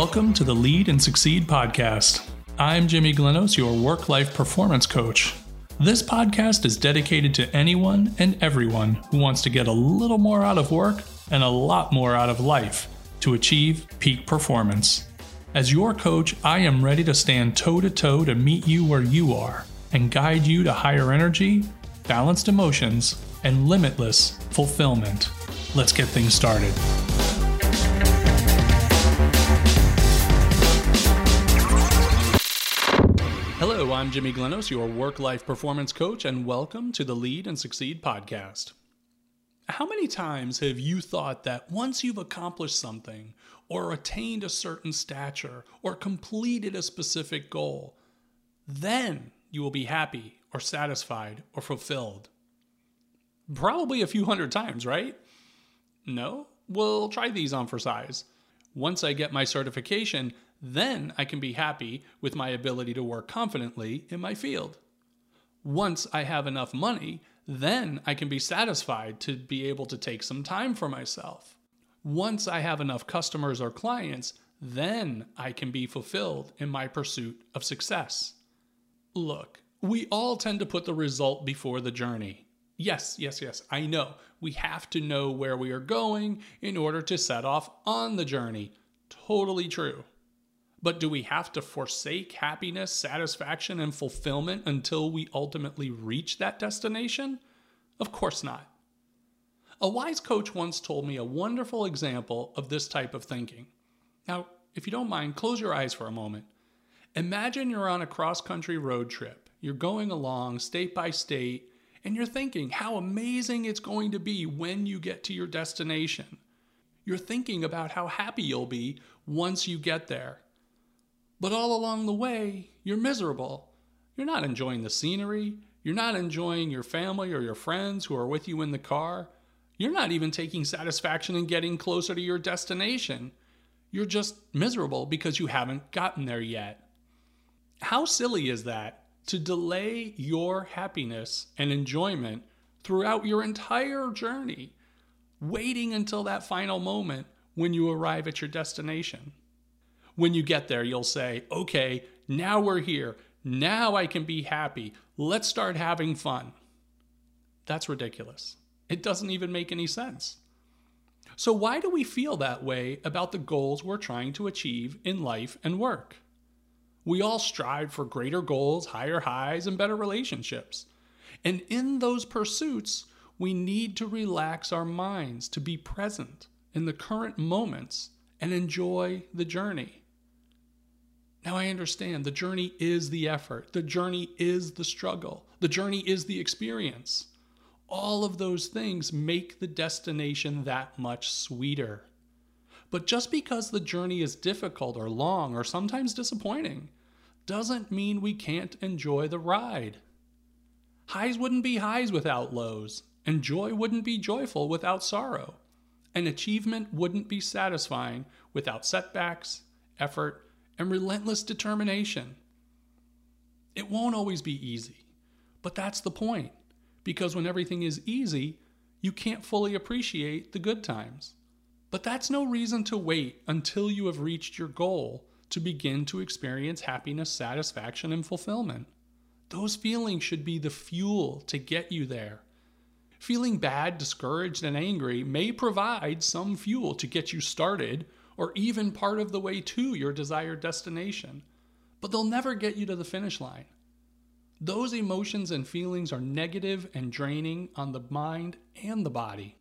Welcome to the Lead and Succeed podcast. I'm Jimmy Glenos, your work life performance coach. This podcast is dedicated to anyone and everyone who wants to get a little more out of work and a lot more out of life to achieve peak performance. As your coach, I am ready to stand toe to toe to meet you where you are and guide you to higher energy, balanced emotions, and limitless fulfillment. Let's get things started. Hello, I'm Jimmy Glenos, your work life performance coach, and welcome to the Lead and Succeed podcast. How many times have you thought that once you've accomplished something, or attained a certain stature, or completed a specific goal, then you will be happy, or satisfied, or fulfilled? Probably a few hundred times, right? No? We'll try these on for size. Once I get my certification, then I can be happy with my ability to work confidently in my field. Once I have enough money, then I can be satisfied to be able to take some time for myself. Once I have enough customers or clients, then I can be fulfilled in my pursuit of success. Look, we all tend to put the result before the journey. Yes, yes, yes, I know. We have to know where we are going in order to set off on the journey. Totally true. But do we have to forsake happiness, satisfaction, and fulfillment until we ultimately reach that destination? Of course not. A wise coach once told me a wonderful example of this type of thinking. Now, if you don't mind, close your eyes for a moment. Imagine you're on a cross country road trip. You're going along state by state, and you're thinking how amazing it's going to be when you get to your destination. You're thinking about how happy you'll be once you get there. But all along the way, you're miserable. You're not enjoying the scenery. You're not enjoying your family or your friends who are with you in the car. You're not even taking satisfaction in getting closer to your destination. You're just miserable because you haven't gotten there yet. How silly is that to delay your happiness and enjoyment throughout your entire journey, waiting until that final moment when you arrive at your destination? When you get there, you'll say, okay, now we're here. Now I can be happy. Let's start having fun. That's ridiculous. It doesn't even make any sense. So, why do we feel that way about the goals we're trying to achieve in life and work? We all strive for greater goals, higher highs, and better relationships. And in those pursuits, we need to relax our minds to be present in the current moments and enjoy the journey. Now I understand the journey is the effort, the journey is the struggle, the journey is the experience. All of those things make the destination that much sweeter. But just because the journey is difficult or long or sometimes disappointing doesn't mean we can't enjoy the ride. Highs wouldn't be highs without lows, and joy wouldn't be joyful without sorrow, and achievement wouldn't be satisfying without setbacks, effort, and relentless determination. It won't always be easy, but that's the point. Because when everything is easy, you can't fully appreciate the good times. But that's no reason to wait until you have reached your goal to begin to experience happiness, satisfaction, and fulfillment. Those feelings should be the fuel to get you there. Feeling bad, discouraged, and angry may provide some fuel to get you started or even part of the way to your desired destination, but they'll never get you to the finish line. Those emotions and feelings are negative and draining on the mind and the body.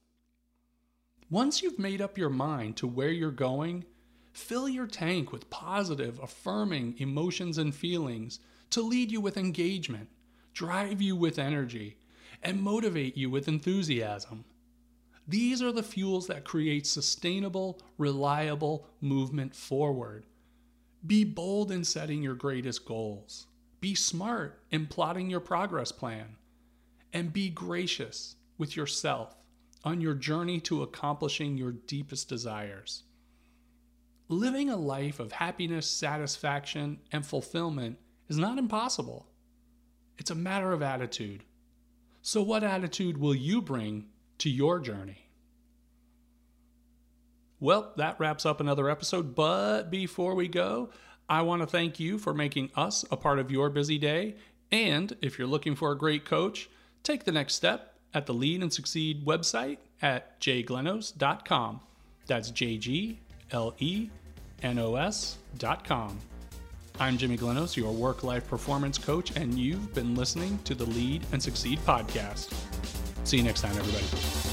Once you've made up your mind to where you're going, fill your tank with positive, affirming emotions and feelings to lead you with engagement, drive you with energy, and motivate you with enthusiasm. These are the fuels that create sustainable, reliable movement forward. Be bold in setting your greatest goals. Be smart in plotting your progress plan. And be gracious with yourself on your journey to accomplishing your deepest desires. Living a life of happiness, satisfaction, and fulfillment is not impossible. It's a matter of attitude. So, what attitude will you bring to your journey. Well, that wraps up another episode. But before we go, I want to thank you for making us a part of your busy day. And if you're looking for a great coach, take the next step at the Lead and Succeed website at jglenos.com. That's J G L E N O S.com. I'm Jimmy Glenos, your work life performance coach, and you've been listening to the Lead and Succeed podcast. See you next time, everybody.